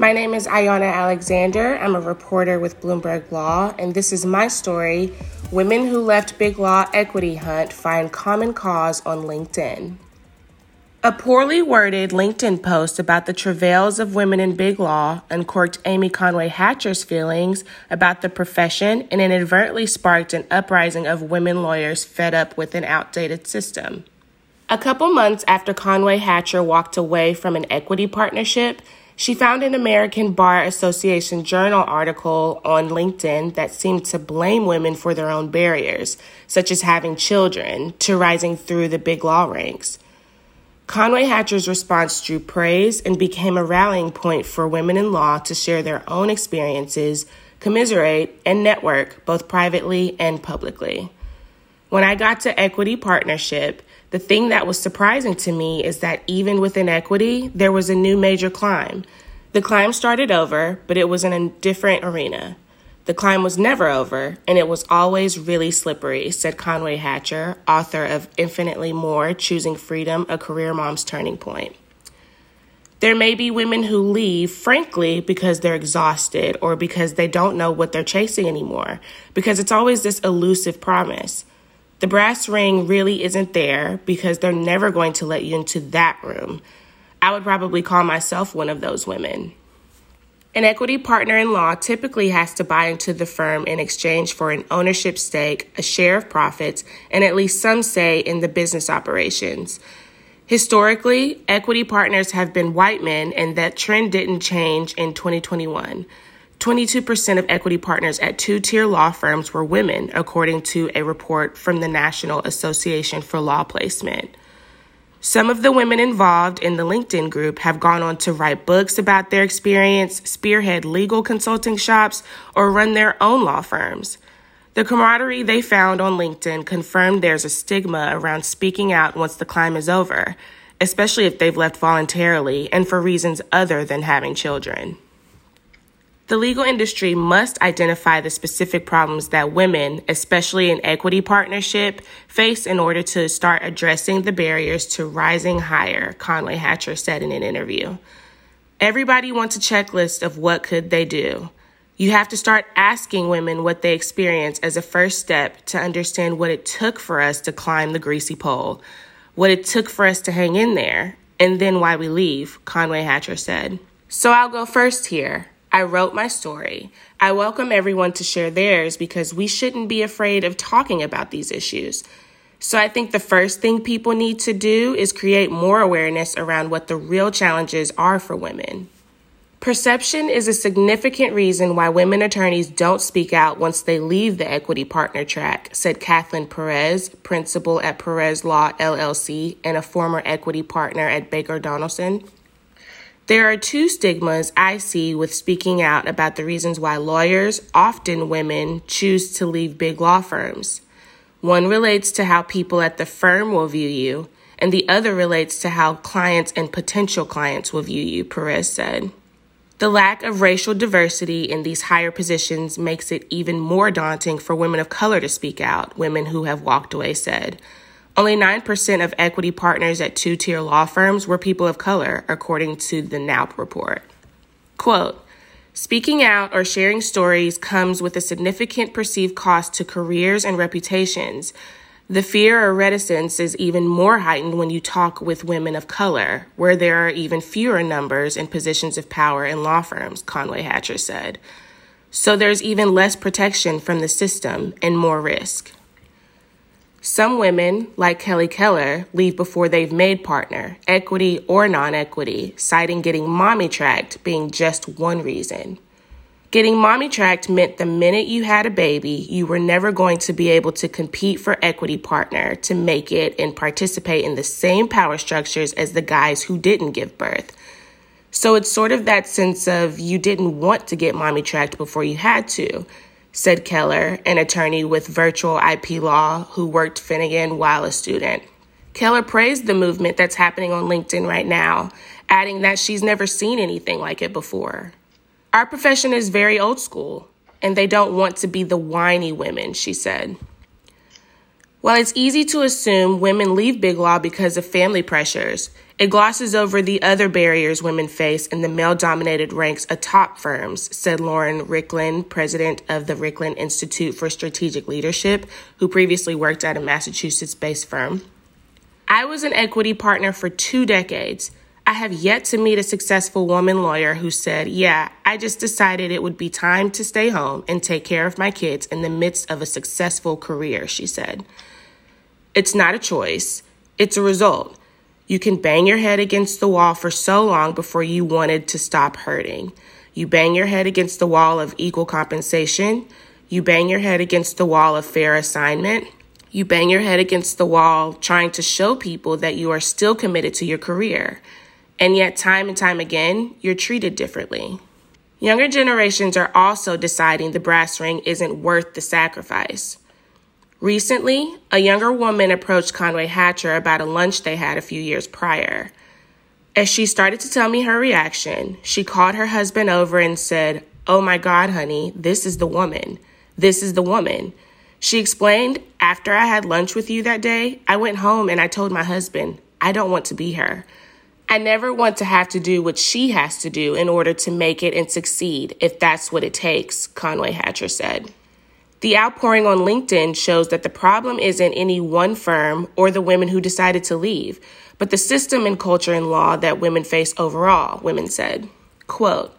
My name is Ayanna Alexander. I'm a reporter with Bloomberg Law, and this is my story Women Who Left Big Law Equity Hunt Find Common Cause on LinkedIn. A poorly worded LinkedIn post about the travails of women in big law uncorked Amy Conway Hatcher's feelings about the profession and inadvertently sparked an uprising of women lawyers fed up with an outdated system. A couple months after Conway Hatcher walked away from an equity partnership, she found an American Bar Association Journal article on LinkedIn that seemed to blame women for their own barriers, such as having children, to rising through the big law ranks. Conway Hatcher's response drew praise and became a rallying point for women in law to share their own experiences, commiserate, and network both privately and publicly. When I got to equity partnership, the thing that was surprising to me is that even within equity, there was a new major climb. The climb started over, but it was in a different arena. The climb was never over, and it was always really slippery, said Conway Hatcher, author of Infinitely More Choosing Freedom A Career Mom's Turning Point. There may be women who leave, frankly, because they're exhausted or because they don't know what they're chasing anymore, because it's always this elusive promise. The brass ring really isn't there because they're never going to let you into that room. I would probably call myself one of those women. An equity partner in law typically has to buy into the firm in exchange for an ownership stake, a share of profits, and at least some say in the business operations. Historically, equity partners have been white men, and that trend didn't change in 2021. 22% of equity partners at two tier law firms were women, according to a report from the National Association for Law Placement. Some of the women involved in the LinkedIn group have gone on to write books about their experience, spearhead legal consulting shops, or run their own law firms. The camaraderie they found on LinkedIn confirmed there's a stigma around speaking out once the climb is over, especially if they've left voluntarily and for reasons other than having children. The legal industry must identify the specific problems that women, especially in equity partnership, face in order to start addressing the barriers to rising higher, Conway Hatcher said in an interview. Everybody wants a checklist of what could they do. You have to start asking women what they experience as a first step to understand what it took for us to climb the greasy pole, what it took for us to hang in there, and then why we leave, Conway Hatcher said. So I'll go first here. I wrote my story. I welcome everyone to share theirs because we shouldn't be afraid of talking about these issues. So I think the first thing people need to do is create more awareness around what the real challenges are for women. Perception is a significant reason why women attorneys don't speak out once they leave the equity partner track, said Kathleen Perez, principal at Perez Law LLC and a former equity partner at Baker Donelson. There are two stigmas I see with speaking out about the reasons why lawyers, often women, choose to leave big law firms. One relates to how people at the firm will view you, and the other relates to how clients and potential clients will view you, Perez said. The lack of racial diversity in these higher positions makes it even more daunting for women of color to speak out, women who have walked away said. Only 9% of equity partners at two tier law firms were people of color, according to the NALP report. Quote, Speaking out or sharing stories comes with a significant perceived cost to careers and reputations. The fear or reticence is even more heightened when you talk with women of color, where there are even fewer numbers in positions of power in law firms, Conway Hatcher said. So there's even less protection from the system and more risk. Some women, like Kelly Keller, leave before they've made partner, equity or non equity, citing getting mommy tracked being just one reason. Getting mommy tracked meant the minute you had a baby, you were never going to be able to compete for equity partner to make it and participate in the same power structures as the guys who didn't give birth. So it's sort of that sense of you didn't want to get mommy tracked before you had to said Keller, an attorney with virtual IP law who worked Finnegan while a student. Keller praised the movement that's happening on LinkedIn right now, adding that she's never seen anything like it before. Our profession is very old school, and they don't want to be the whiny women, she said. While it's easy to assume women leave Big Law because of family pressures, it glosses over the other barriers women face in the male dominated ranks atop firms, said Lauren Rikleen, president of the Rikleen Institute for Strategic Leadership, who previously worked at a Massachusetts based firm. I was an equity partner for two decades. I have yet to meet a successful woman lawyer who said, Yeah, I just decided it would be time to stay home and take care of my kids in the midst of a successful career, she said. It's not a choice, it's a result. You can bang your head against the wall for so long before you wanted to stop hurting. You bang your head against the wall of equal compensation. You bang your head against the wall of fair assignment. You bang your head against the wall trying to show people that you are still committed to your career. And yet, time and time again, you're treated differently. Younger generations are also deciding the brass ring isn't worth the sacrifice. Recently, a younger woman approached Conway Hatcher about a lunch they had a few years prior. As she started to tell me her reaction, she called her husband over and said, Oh my God, honey, this is the woman. This is the woman. She explained, After I had lunch with you that day, I went home and I told my husband, I don't want to be her. I never want to have to do what she has to do in order to make it and succeed, if that's what it takes, Conway Hatcher said. The outpouring on LinkedIn shows that the problem isn't any one firm or the women who decided to leave, but the system and culture and law that women face overall, women said. Quote,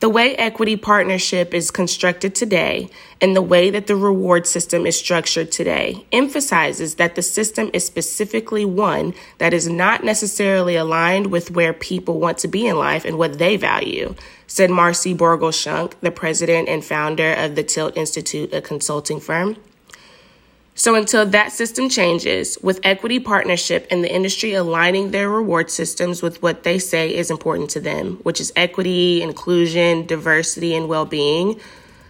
the way equity partnership is constructed today and the way that the reward system is structured today emphasizes that the system is specifically one that is not necessarily aligned with where people want to be in life and what they value, said Marcie Borgal Shunk, the president and founder of the Tilt Institute, a consulting firm. So until that system changes, with equity partnership and the industry aligning their reward systems with what they say is important to them, which is equity, inclusion, diversity, and well-being,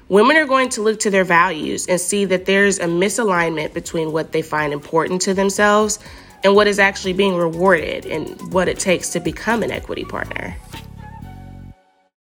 women are going to look to their values and see that there's a misalignment between what they find important to themselves and what is actually being rewarded and what it takes to become an equity partner.